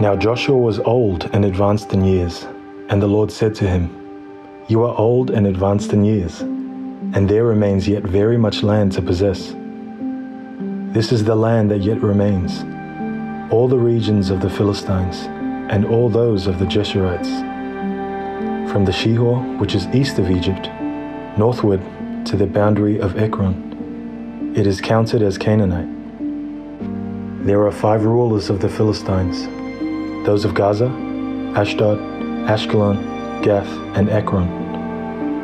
Now Joshua was old and advanced in years, and the Lord said to him, You are old and advanced in years, and there remains yet very much land to possess. This is the land that yet remains, all the regions of the Philistines, and all those of the Geshurites, from the Shihor, which is east of Egypt, northward to the boundary of Ekron. It is counted as Canaanite. There are five rulers of the Philistines those of Gaza, Ashdod, Ashkelon, Gath, and Ekron,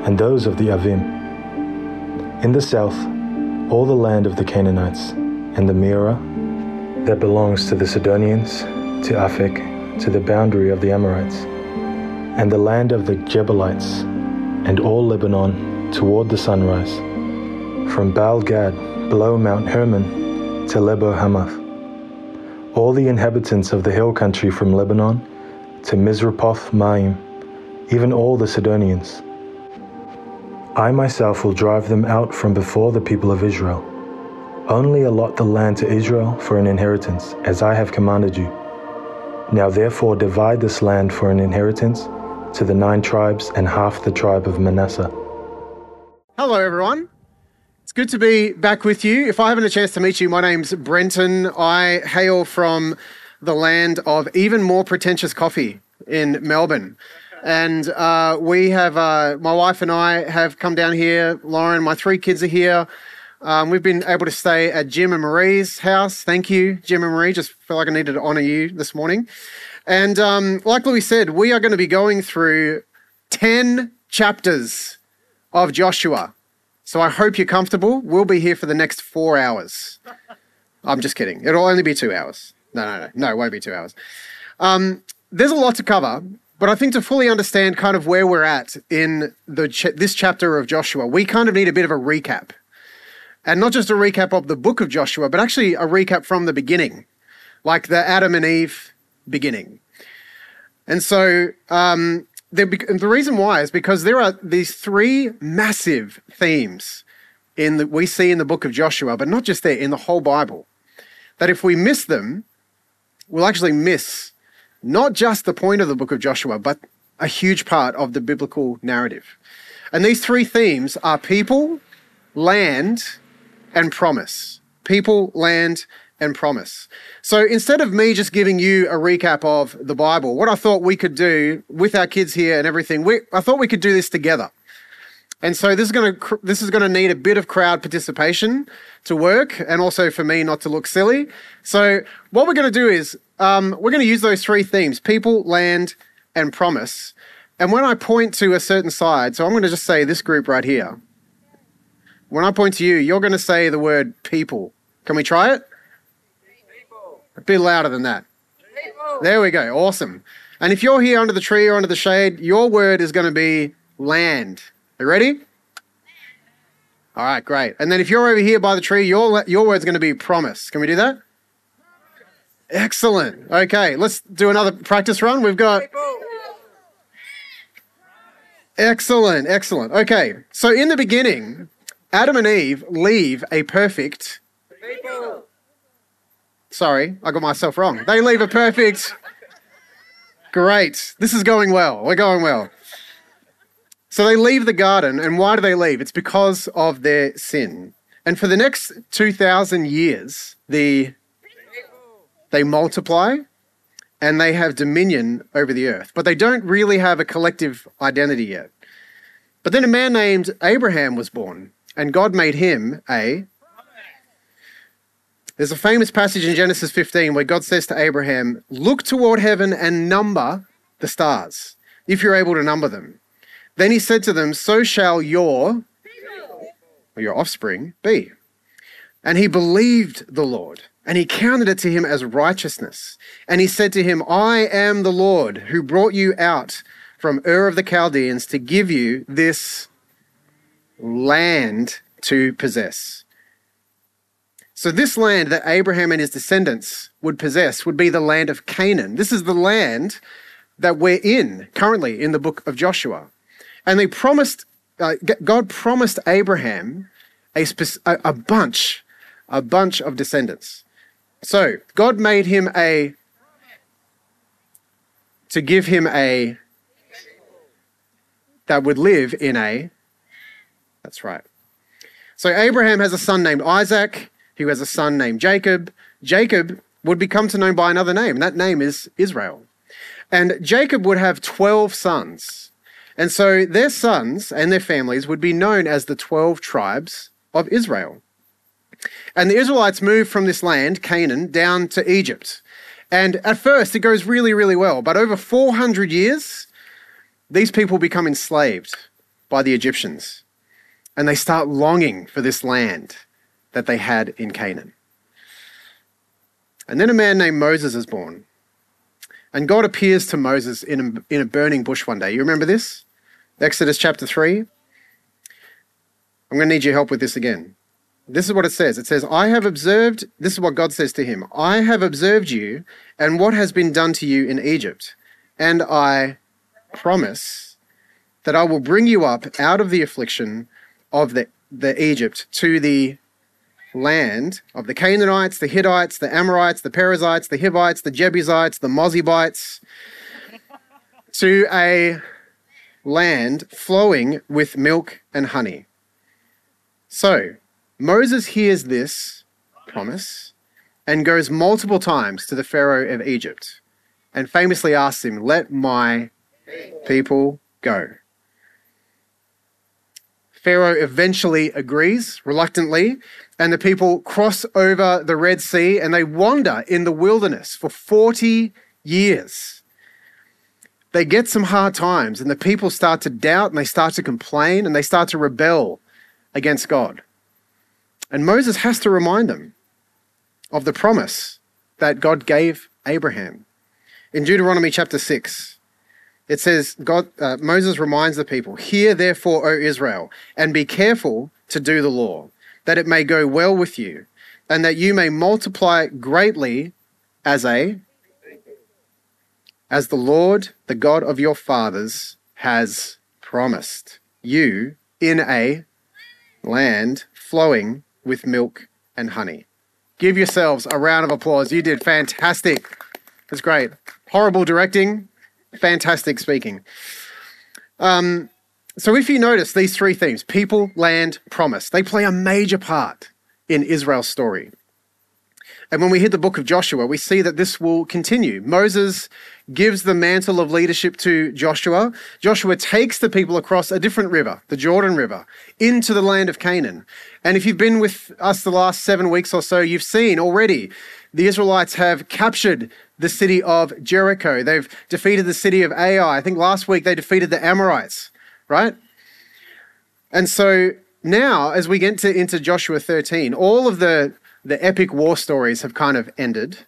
and those of the Avim. In the south, all the land of the Canaanites, and the Mearah that belongs to the Sidonians, to Aphek, to the boundary of the Amorites, and the land of the Gebalites, and all Lebanon toward the sunrise, from Baal Gad below Mount Hermon to Lebo Hamath all the inhabitants of the hill country from Lebanon to Misrephoth Maim, even all the Sidonians. I myself will drive them out from before the people of Israel. Only allot the land to Israel for an inheritance, as I have commanded you. Now therefore divide this land for an inheritance to the nine tribes and half the tribe of Manasseh. Hello, everyone. Good to be back with you. If I haven't a chance to meet you, my name's Brenton. I hail from the land of even more pretentious coffee in Melbourne. And uh, we have, uh, my wife and I have come down here. Lauren, my three kids are here. Um, we've been able to stay at Jim and Marie's house. Thank you, Jim and Marie. Just feel like I needed to honor you this morning. And um, like Louis said, we are going to be going through 10 chapters of Joshua. So I hope you're comfortable. We'll be here for the next four hours. I'm just kidding. It'll only be two hours. No, no, no. No, it won't be two hours. Um, there's a lot to cover, but I think to fully understand kind of where we're at in the ch- this chapter of Joshua, we kind of need a bit of a recap. And not just a recap of the book of Joshua, but actually a recap from the beginning, like the Adam and Eve beginning. And so um, the, reason why is because there are these three massive themes in that we see in the book of Joshua, but not just there, in the whole Bible. That if we miss them, we'll actually miss not just the point of the book of Joshua, but a huge part of the biblical narrative. And these three themes are people, land, and promise. People, land, and promise. So instead of me just giving you a recap of the Bible, what I thought we could do with our kids here and everything, we, I thought we could do this together. And so this is going to this is going to need a bit of crowd participation to work, and also for me not to look silly. So what we're going to do is um, we're going to use those three themes: people, land, and promise. And when I point to a certain side, so I'm going to just say this group right here. When I point to you, you're going to say the word people. Can we try it? Bit louder than that. There we go. Awesome. And if you're here under the tree or under the shade, your word is going to be land. Are you ready? All right, great. And then if you're over here by the tree, your, your word's going to be promise. Can we do that? Excellent. Okay, let's do another practice run. We've got. Excellent, excellent. Okay, so in the beginning, Adam and Eve leave a perfect. People. Sorry, I got myself wrong. They leave a perfect. Great. This is going well. We're going well. So they leave the garden, and why do they leave? It's because of their sin. And for the next 2,000 years, the, they multiply and they have dominion over the earth, but they don't really have a collective identity yet. But then a man named Abraham was born, and God made him a there's a famous passage in Genesis 15 where God says to Abraham, Look toward heaven and number the stars, if you're able to number them. Then he said to them, So shall your, or your offspring be. And he believed the Lord, and he counted it to him as righteousness. And he said to him, I am the Lord who brought you out from Ur of the Chaldeans to give you this land to possess. So, this land that Abraham and his descendants would possess would be the land of Canaan. This is the land that we're in currently in the book of Joshua. And they promised, uh, God promised Abraham a, a, a bunch, a bunch of descendants. So, God made him a, to give him a, that would live in a, that's right. So, Abraham has a son named Isaac who has a son named Jacob. Jacob would become to known by another name, that name is Israel. And Jacob would have 12 sons. And so their sons and their families would be known as the 12 tribes of Israel. And the Israelites moved from this land, Canaan, down to Egypt. And at first, it goes really, really well. But over 400 years, these people become enslaved by the Egyptians. And they start longing for this land that they had in Canaan. And then a man named Moses is born. And God appears to Moses in a, in a burning bush one day. You remember this? Exodus chapter 3. I'm going to need your help with this again. This is what it says. It says, I have observed, this is what God says to him I have observed you and what has been done to you in Egypt. And I promise that I will bring you up out of the affliction of the, the Egypt to the land of the Canaanites, the Hittites, the Amorites, the Perizzites, the Hivites, the Jebusites, the Mozibites, to a land flowing with milk and honey. So, Moses hears this promise and goes multiple times to the Pharaoh of Egypt and famously asks him, Let my people go. Pharaoh eventually agrees, reluctantly, and the people cross over the Red Sea and they wander in the wilderness for 40 years. They get some hard times, and the people start to doubt and they start to complain and they start to rebel against God. And Moses has to remind them of the promise that God gave Abraham. In Deuteronomy chapter 6, it says, God, uh, Moses reminds the people, Hear therefore, O Israel, and be careful to do the law that it may go well with you, and that you may multiply greatly as a as the Lord, the God of your fathers, has promised you in a land flowing with milk and honey. Give yourselves a round of applause. You did fantastic. That's great. Horrible directing, fantastic speaking. Um, so, if you notice these three themes people, land, promise they play a major part in Israel's story. And when we hit the book of Joshua, we see that this will continue. Moses gives the mantle of leadership to Joshua. Joshua takes the people across a different river, the Jordan River, into the land of Canaan. And if you've been with us the last seven weeks or so, you've seen already the Israelites have captured the city of Jericho. They've defeated the city of Ai. I think last week they defeated the Amorites right? And so now, as we get to, into Joshua 13, all of the, the epic war stories have kind of ended.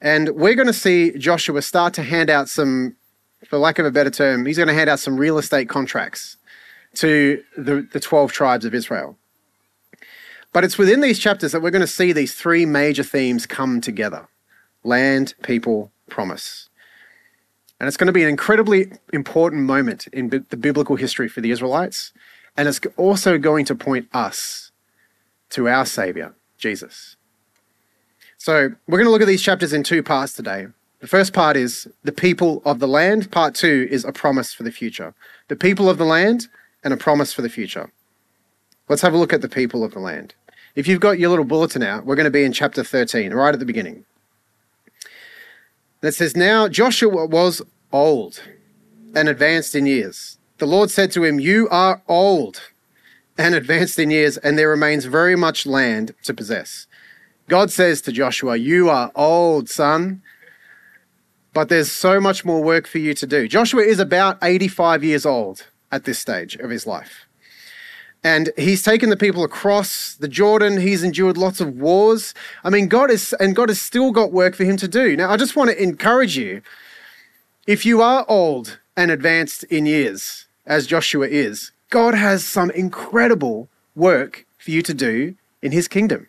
And we're going to see Joshua start to hand out some, for lack of a better term, he's going to hand out some real estate contracts to the, the 12 tribes of Israel. But it's within these chapters that we're going to see these three major themes come together land, people, promise. And it's going to be an incredibly important moment in the biblical history for the Israelites. And it's also going to point us to our Savior, Jesus. So we're going to look at these chapters in two parts today. The first part is the people of the land. Part two is a promise for the future. The people of the land and a promise for the future. Let's have a look at the people of the land. If you've got your little bulletin out, we're going to be in chapter 13, right at the beginning that says, Now Joshua was old and advanced in years. The Lord said to him, You are old and advanced in years, and there remains very much land to possess. God says to Joshua, You are old, son, but there's so much more work for you to do. Joshua is about 85 years old at this stage of his life. and he's taken the people across the Jordan. He's endured lots of wars. I mean, God is, and God has still got work for him to do. Now, I just want to encourage you if you are old and advanced in years, as Joshua is, God has some incredible work for you to do in his kingdom.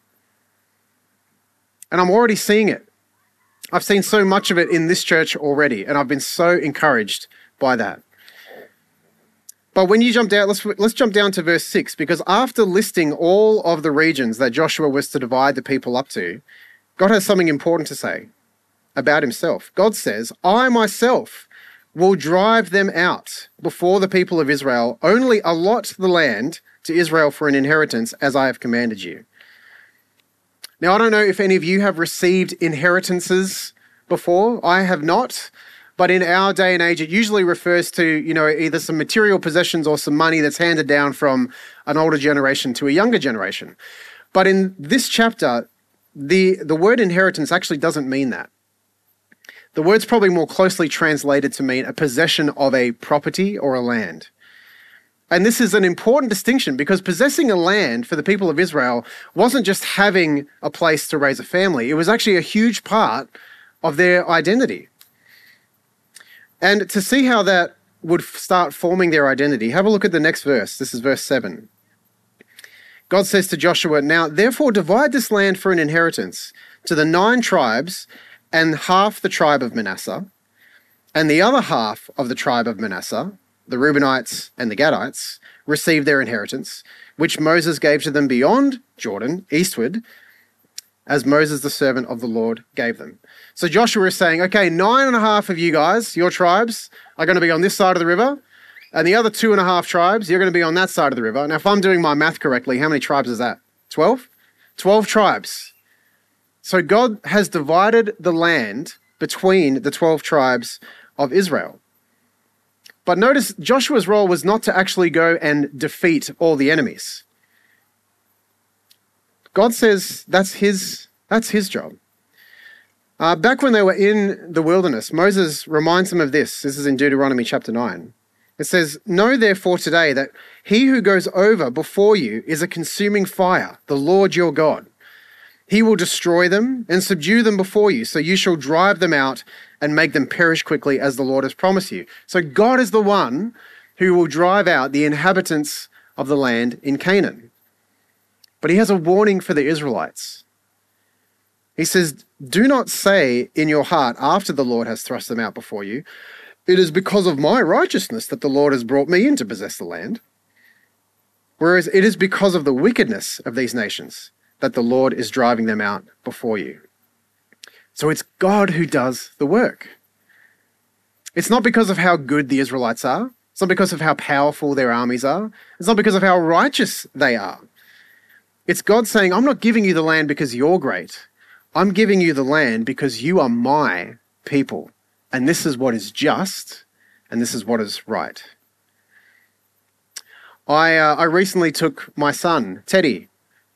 And I'm already seeing it. I've seen so much of it in this church already, and I've been so encouraged by that. But when you jump down, let's let's jump down to verse six because after listing all of the regions that Joshua was to divide the people up to, God has something important to say about Himself. God says, "I myself will drive them out before the people of Israel. Only allot the land to Israel for an inheritance, as I have commanded you." Now, I don't know if any of you have received inheritances before. I have not. But in our day and age, it usually refers to, you know, either some material possessions or some money that's handed down from an older generation to a younger generation. But in this chapter, the, the word inheritance actually doesn't mean that. The word's probably more closely translated to mean a possession of a property or a land. And this is an important distinction because possessing a land for the people of Israel wasn't just having a place to raise a family, it was actually a huge part of their identity. And to see how that would start forming their identity, have a look at the next verse. This is verse 7. God says to Joshua, Now therefore divide this land for an inheritance to the nine tribes and half the tribe of Manasseh, and the other half of the tribe of Manasseh, the Reubenites and the Gadites, received their inheritance, which Moses gave to them beyond Jordan, eastward, as Moses, the servant of the Lord, gave them. So Joshua is saying, okay, nine and a half of you guys, your tribes, are going to be on this side of the river. And the other two and a half tribes, you're going to be on that side of the river. Now, if I'm doing my math correctly, how many tribes is that? 12? 12 tribes. So God has divided the land between the 12 tribes of Israel. But notice Joshua's role was not to actually go and defeat all the enemies. God says that's his, that's his job. Uh, back when they were in the wilderness, Moses reminds them of this. This is in Deuteronomy chapter 9. It says, Know therefore today that he who goes over before you is a consuming fire, the Lord your God. He will destroy them and subdue them before you, so you shall drive them out and make them perish quickly as the Lord has promised you. So God is the one who will drive out the inhabitants of the land in Canaan. But he has a warning for the Israelites. He says, Do not say in your heart after the Lord has thrust them out before you, It is because of my righteousness that the Lord has brought me in to possess the land. Whereas it is because of the wickedness of these nations that the Lord is driving them out before you. So it's God who does the work. It's not because of how good the Israelites are. It's not because of how powerful their armies are. It's not because of how righteous they are. It's God saying, I'm not giving you the land because you're great. I'm giving you the land because you are my people. And this is what is just, and this is what is right. I, uh, I recently took my son, Teddy,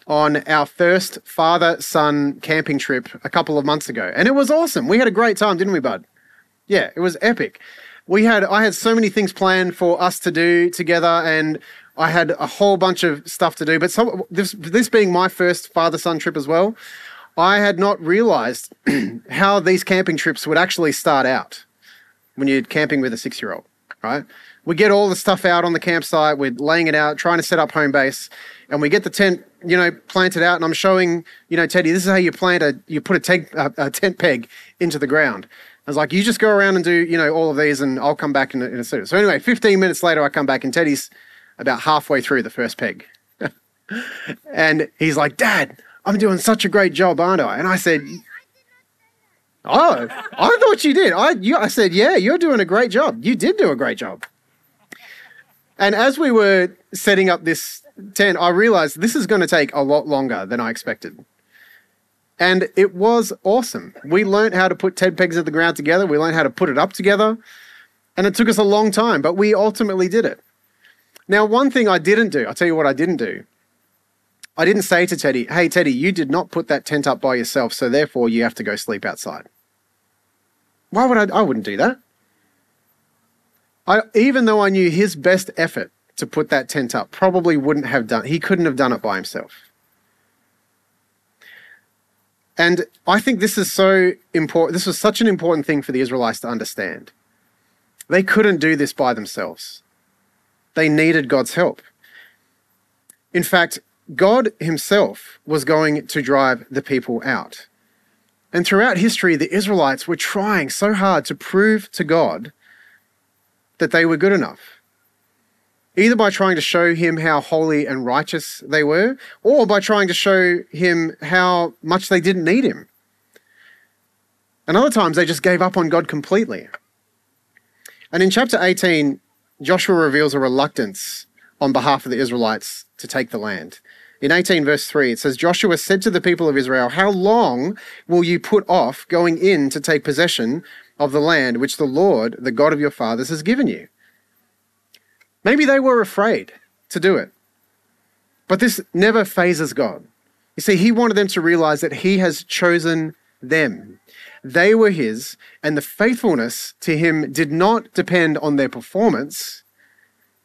on our first father son camping trip a couple of months ago. And it was awesome. We had a great time, didn't we, bud? Yeah, it was epic. We had I had so many things planned for us to do together and I had a whole bunch of stuff to do, but some, this this being my first father son trip as well, I had not realized how these camping trips would actually start out when you're camping with a 6-year-old, right? We get all the stuff out on the campsite, we're laying it out, trying to set up home base, and we get the tent, you know, planted out, and I'm showing, you know, Teddy, this is how you plant a, you put a, teg, a, a tent peg into the ground. I was like, you just go around and do, you know, all of these, and I'll come back in a, in a second. So anyway, 15 minutes later, I come back, and Teddy's about halfway through the first peg. and he's like, Dad, I'm doing such a great job, aren't I? And I said, Oh, I thought you did. I, you, I said, Yeah, you're doing a great job. You did do a great job. And as we were setting up this tent, I realized this is going to take a lot longer than I expected. And it was awesome. We learned how to put tent pegs at the ground together. We learned how to put it up together. And it took us a long time, but we ultimately did it. Now, one thing I didn't do, I'll tell you what I didn't do. I didn't say to Teddy, hey, Teddy, you did not put that tent up by yourself, so therefore you have to go sleep outside. Why would I? I wouldn't do that. I, even though I knew his best effort to put that tent up. Probably wouldn't have done. He couldn't have done it by himself. And I think this is so important. This was such an important thing for the Israelites to understand. They couldn't do this by themselves. They needed God's help. In fact, God Himself was going to drive the people out. And throughout history, the Israelites were trying so hard to prove to God that they were good enough. Either by trying to show him how holy and righteous they were, or by trying to show him how much they didn't need him. And other times they just gave up on God completely. And in chapter 18, Joshua reveals a reluctance on behalf of the Israelites to take the land. In 18, verse 3, it says, Joshua said to the people of Israel, How long will you put off going in to take possession of the land which the Lord, the God of your fathers, has given you? Maybe they were afraid to do it. But this never phases God. You see, He wanted them to realize that He has chosen them. They were His, and the faithfulness to Him did not depend on their performance.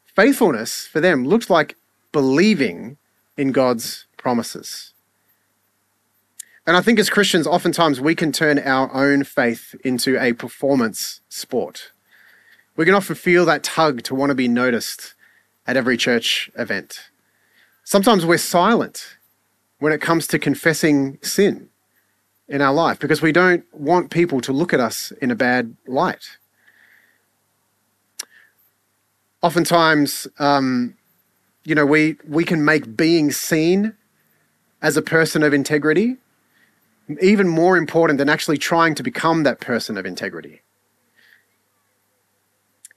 Faithfulness for them looked like believing in God's promises. And I think as Christians, oftentimes we can turn our own faith into a performance sport. We can often feel that tug to want to be noticed at every church event. Sometimes we're silent when it comes to confessing sin in our life because we don't want people to look at us in a bad light. Oftentimes, um, you know, we, we can make being seen as a person of integrity even more important than actually trying to become that person of integrity.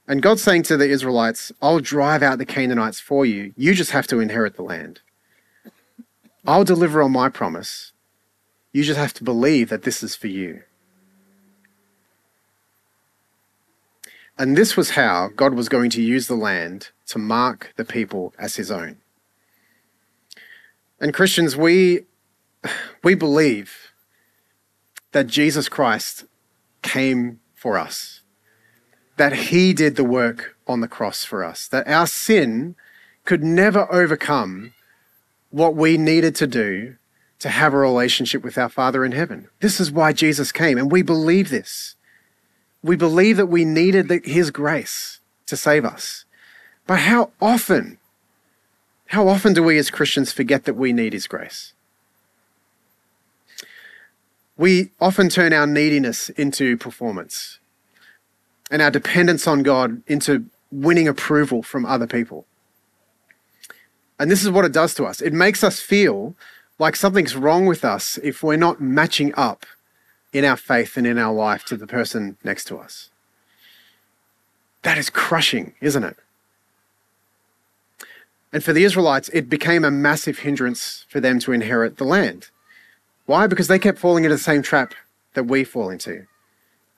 And God's saying to the Israelites, I'll drive out the Canaanites for you. You just have to inherit the land. I'll deliver on my promise. You just have to believe that this is for you. And this was how God was going to use the land to mark the people as his own. And Christians, we, we believe that Jesus Christ came for us that he did the work on the cross for us, that our sin could never overcome what we needed to do to have a relationship with our Father in heaven. This is why Jesus came, and we believe this. We believe that we needed the, his grace to save us. But how often, how often do we as Christians forget that we need his grace? We often turn our neediness into performance and our dependence on God into winning approval from other people. And this is what it does to us it makes us feel like something's wrong with us if we're not matching up in our faith and in our life to the person next to us. That is crushing, isn't it? And for the Israelites, it became a massive hindrance for them to inherit the land. Why? Because they kept falling into the same trap that we fall into.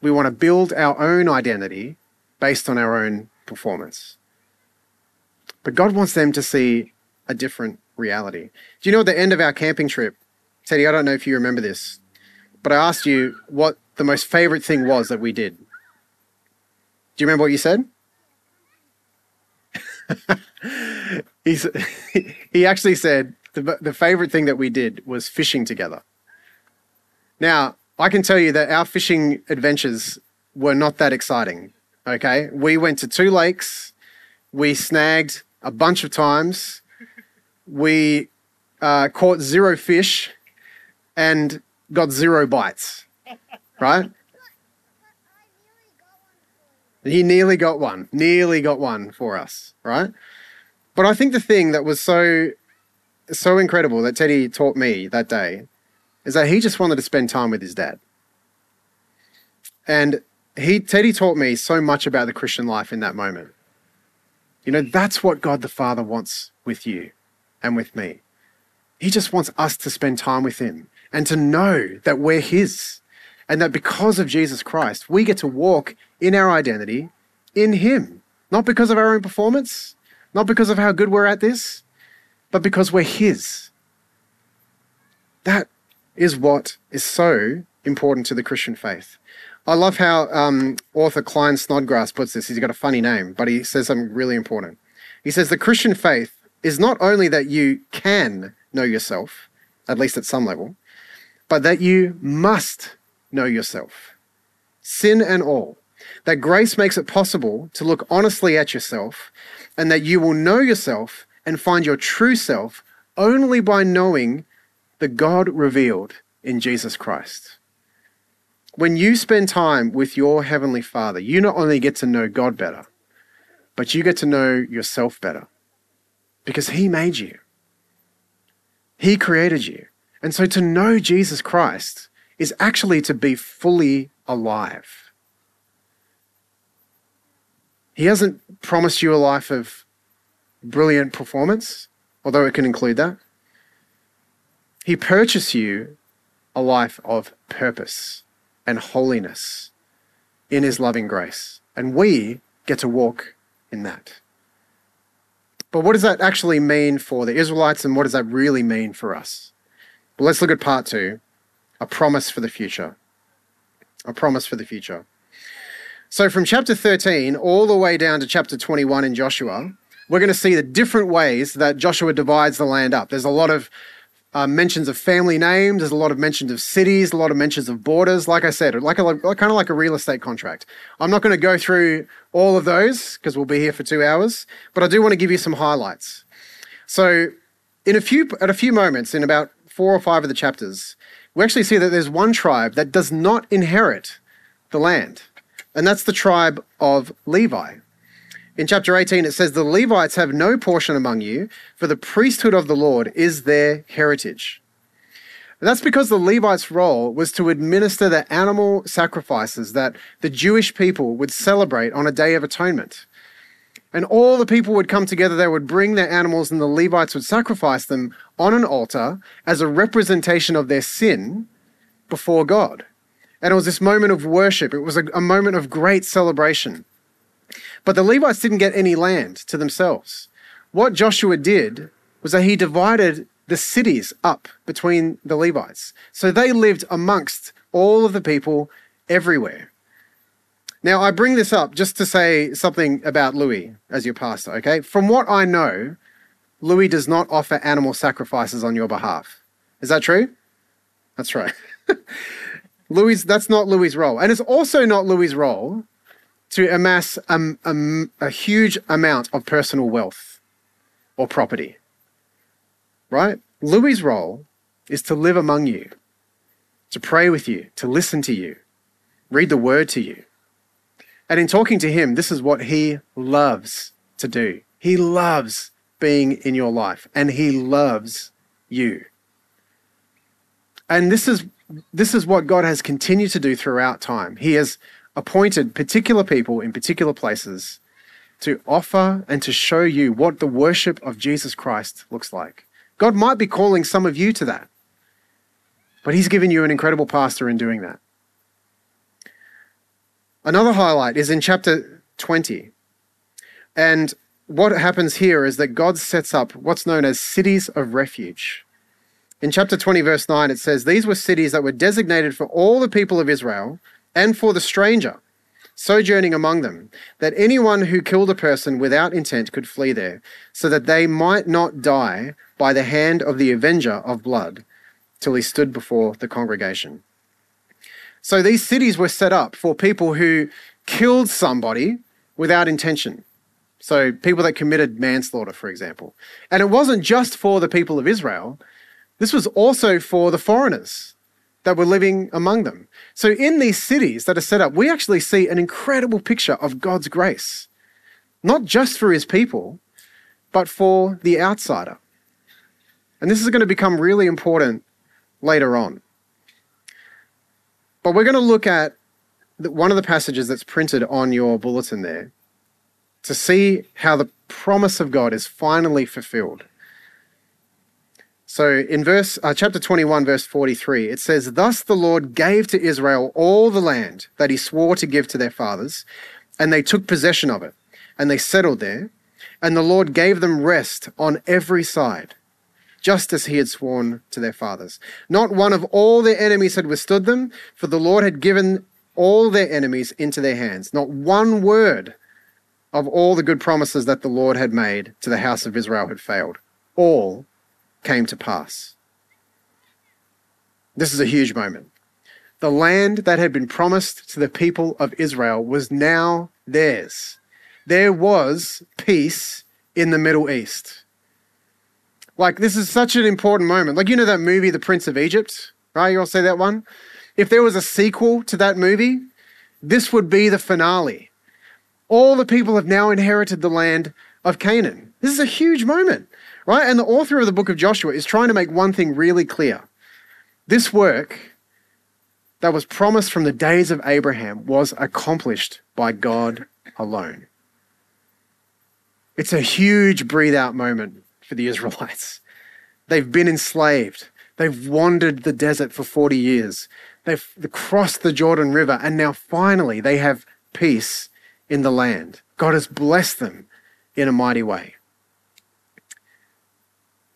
We want to build our own identity based on our own performance. But God wants them to see a different reality. Do you know at the end of our camping trip, Teddy, I don't know if you remember this, but I asked you what the most favorite thing was that we did. Do you remember what you said? He actually said the, the favorite thing that we did was fishing together. Now, I can tell you that our fishing adventures were not that exciting. Okay. We went to two lakes. We snagged a bunch of times. We uh, caught zero fish and got zero bites. Right? He nearly got one, nearly got one for us, right? But I think the thing that was so so incredible that Teddy taught me that day is that he just wanted to spend time with his dad. And he Teddy taught me so much about the Christian life in that moment. You know, that's what God the Father wants with you and with me. He just wants us to spend time with him and to know that we're his and that because of Jesus Christ, we get to walk in our identity in him, not because of our own performance, not because of how good we're at this, but because we're his. That is what is so important to the Christian faith. I love how um, author Klyne Snodgrass puts this. He's got a funny name, but he says something really important. He says the Christian faith is not only that you can know yourself, at least at some level, but that you must know yourself, sin and all. That grace makes it possible to look honestly at yourself, and that you will know yourself and find your true self only by knowing the God revealed in Jesus Christ. When you spend time with your Heavenly Father, you not only get to know God better, but you get to know yourself better because He made you, He created you. And so to know Jesus Christ is actually to be fully alive. He hasn't promised you a life of brilliant performance, although it can include that. He purchased you a life of purpose and holiness in His loving grace. And we get to walk in that. But what does that actually mean for the Israelites and what does that really mean for us? Well, let's look at part two a promise for the future. A promise for the future. So, from chapter 13 all the way down to chapter 21 in Joshua, we're going to see the different ways that Joshua divides the land up. There's a lot of uh, mentions of family names. There's a lot of mentions of cities, a lot of mentions of borders. Like I said, like a, like, kind of like a real estate contract. I'm not going to go through all of those because we'll be here for two hours, but I do want to give you some highlights. So, in a few at a few moments, in about four or five of the chapters, we actually see that there's one tribe that does not inherit the land, and that's the tribe of Levi. In chapter 18, it says, The Levites have no portion among you, for the priesthood of the Lord is their heritage. And that's because the Levites' role was to administer the animal sacrifices that the Jewish people would celebrate on a day of atonement. And all the people would come together, they would bring their animals, and the Levites would sacrifice them on an altar as a representation of their sin before God. And it was this moment of worship, it was a, a moment of great celebration. But the Levites didn't get any land to themselves. What Joshua did was that he divided the cities up between the Levites. So they lived amongst all of the people everywhere. Now, I bring this up just to say something about Louis as your pastor, okay? From what I know, Louis does not offer animal sacrifices on your behalf. Is that true? That's right. Louis, that's not Louis's role. And it's also not Louis's role to amass a, a, a huge amount of personal wealth or property. Right? Louis's role is to live among you, to pray with you, to listen to you, read the word to you. And in talking to him, this is what he loves to do. He loves being in your life and he loves you. And this is this is what God has continued to do throughout time. He has appointed particular people in particular places to offer and to show you what the worship of Jesus Christ looks like. God might be calling some of you to that, but He's given you an incredible pastor in doing that. Another highlight is in chapter 20. And what happens here is that God sets up what's known as cities of refuge. In chapter 20, verse 9, it says, These were cities that were designated for all the people of Israel and for the stranger sojourning among them, that anyone who killed a person without intent could flee there, so that they might not die by the hand of the avenger of blood, till he stood before the congregation. So these cities were set up for people who killed somebody without intention. So people that committed manslaughter, for example. And it wasn't just for the people of Israel, this was also for the foreigners that were living among them. So, in these cities that are set up, we actually see an incredible picture of God's grace, not just for his people, but for the outsider. And this is going to become really important later on. But we're going to look at one of the passages that's printed on your bulletin there to see how the promise of God is finally fulfilled. So in verse uh, chapter 21 verse 43 it says thus the Lord gave to Israel all the land that he swore to give to their fathers and they took possession of it and they settled there and the Lord gave them rest on every side just as he had sworn to their fathers not one of all their enemies had withstood them for the Lord had given all their enemies into their hands not one word of all the good promises that the Lord had made to the house of Israel had failed. All came to pass. This is a huge moment. The land that had been promised to the people of Israel was now theirs. There was peace in the Middle East. Like, this is such an important moment. Like, you know that movie, The Prince of Egypt, right? You all see that one? If there was a sequel to that movie, this would be the finale. All the people have now inherited the land of Canaan. This is a huge moment, right? And the author of the book of Joshua is trying to make one thing really clear. This work that was promised from the days of Abraham was accomplished by God alone. It's a huge breathe out moment for the Israelites. They've been enslaved. They've wandered the desert for 40 years. They've crossed the Jordan River, and now finally they have peace in the land. God has blessed them in a mighty way.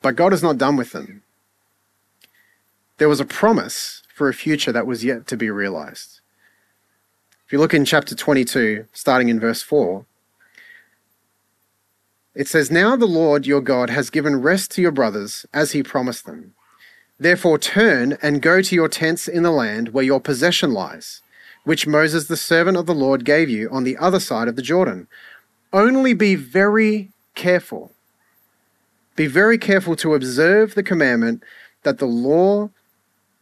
But God is not done with them. There was a promise for a future that was yet to be realized. If you look in chapter 22, starting in verse 4, it says, Now the Lord your God has given rest to your brothers as he promised them. Therefore turn and go to your tents in the land where your possession lies, which Moses the servant of the Lord gave you on the other side of the Jordan. Only be very careful. Be very careful to observe the commandment that the law,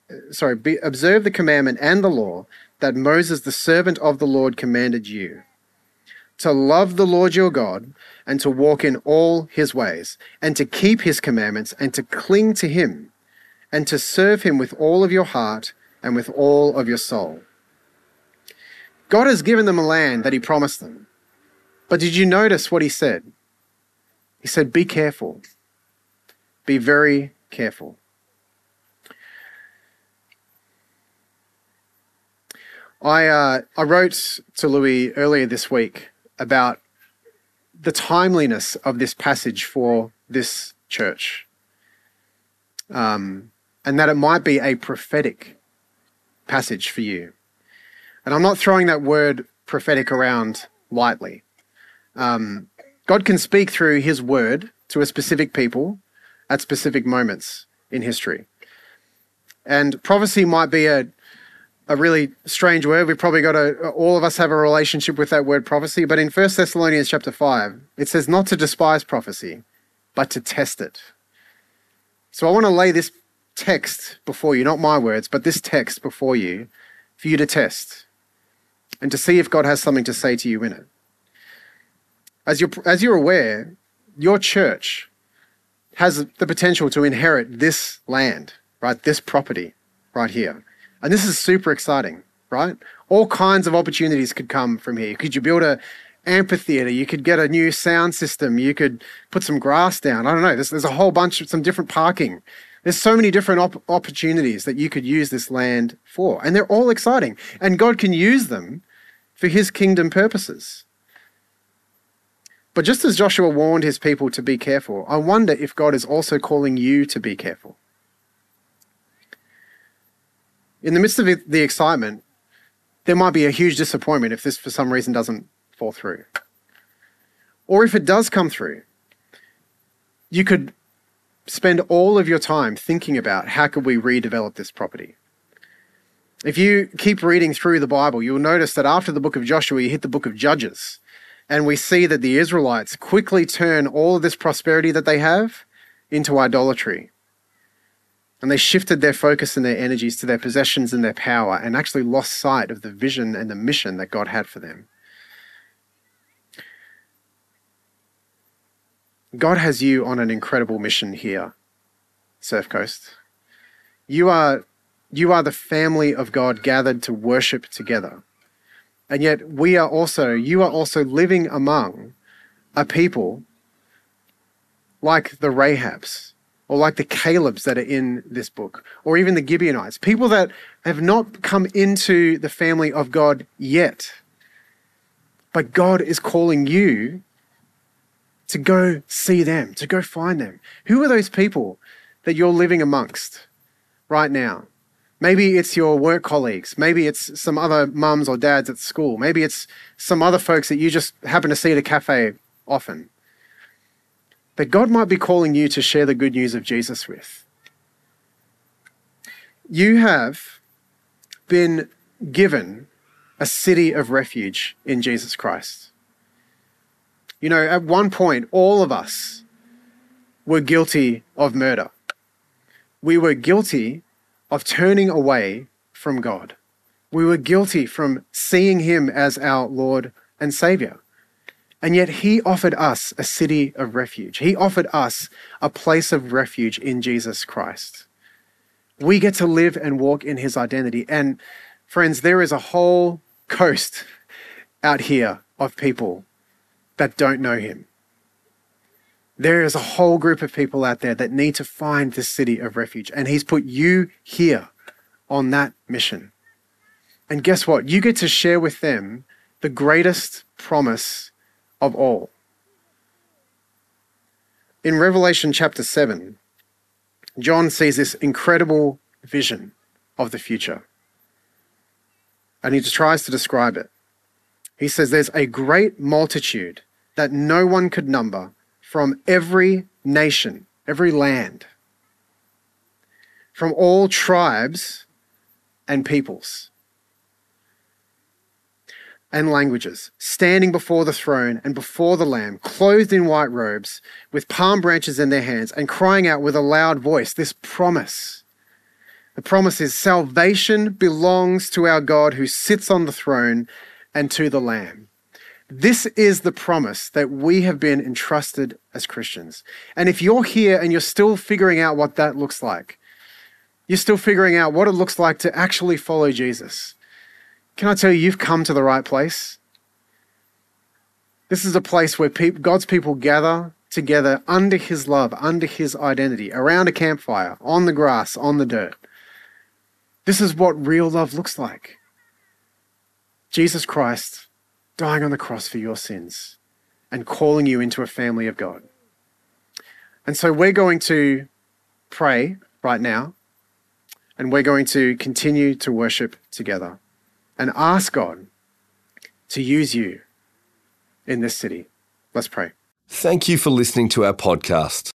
uh, sorry, be, observe the commandment and the law that Moses the servant of the Lord commanded you to love the Lord your God and to walk in all his ways, and to keep his commandments and to cling to him, and to serve him with all of your heart and with all of your soul. God has given them a land that he promised them. But did you notice what he said? He said, Be careful. Be very careful. I, uh, I wrote to Louis earlier this week about the timeliness of this passage for this church. Um, and that it might be a prophetic passage for you. And I'm not throwing that word prophetic around lightly. Um, God can speak through his word to a specific people at specific moments in history. And prophecy might be a, a really strange word. We've probably got a, all of us have a relationship with that word prophecy. But in 1 Thessalonians chapter 5, it says not to despise prophecy, but to test it. So I want to lay this text before you, not my words, but this text before you, for you to test and to see if God has something to say to you in it. As you're, as you're aware, your church has the potential to inherit this land, right? This property right here. And this is super exciting, right? All kinds of opportunities could come from here. Could you build a amphitheater? You could get a new sound system. You could put some grass down. I don't know. There's, there's a whole bunch of some different parking. There's so many different op- opportunities that you could use this land for, and they're all exciting. And God can use them for his kingdom purposes. But just as Joshua warned his people to be careful, I wonder if God is also calling you to be careful. in the midst of the excitement, there might be a huge disappointment if this for some reason doesn't fall through. Or if it does come through, you could spend all of your time thinking about how could we redevelop this property. If you keep reading through the Bible, you'll notice that after the book of Joshua, you hit the book of Judges, and we see that the Israelites quickly turn all of this prosperity that they have into idolatry. And they shifted their focus and their energies to their possessions and their power and actually lost sight of the vision and the mission that God had for them. God has you on an incredible mission here, Surf Coast. You are, you are the family of God gathered to worship together. And yet we are also, you are also living among a people like the Rahabs, or like the Calebs that are in this book, or even the Gibeonites, people that have not come into the family of God yet. But God is calling you to go see them, to go find them. Who are those people that you're living amongst right now? Maybe it's your work colleagues. Maybe it's some other mums or dads at school. Maybe it's some other folks that you just happen to see at a cafe often. That God might be calling you to share the good news of Jesus with. You have been given a city of refuge in Jesus Christ. You know, at one point, all of us were guilty of murder. We were guilty of turning away from God. We were guilty from seeing Him as our Lord and Savior. And yet He offered us a city of refuge. He offered us a place of refuge in Jesus Christ. We get to live and walk in His identity. And friends, there is a whole coast out here of people that don't know Him. There is a whole group of people out there that need to find this city of refuge, and He's put you here on that mission. And guess what? You get to share with them the greatest promise of all. In Revelation chapter 7, John sees this incredible vision of the future. And he tries to describe it. He says, There's a great multitude that no one could number from every nation, every land, from all tribes and peoples and languages, standing before the throne and before the Lamb, clothed in white robes, with palm branches in their hands, and crying out with a loud voice this promise. The promise is salvation belongs to our God who sits on the throne and to the Lamb. This is the promise that we have been entrusted as Christians. And if you're here and you're still figuring out what that looks like, you're still figuring out what it looks like to actually follow Jesus, can I tell you, you've come to the right place? This is a place where God's people gather together under His love, under His identity, around a campfire, on the grass, on the dirt. This is what real love looks like. Jesus Christ dying on the cross for your sins and calling you into a family of God. And so we're going to pray right now, and we're going to continue to worship together and ask God to use you in this city. Let's pray. Thank you for listening to our podcast.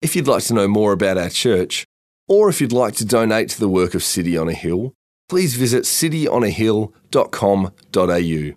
If you'd like to know more about our church, or if you'd like to donate to the work of City on a Hill, please visit cityonahill.com.au.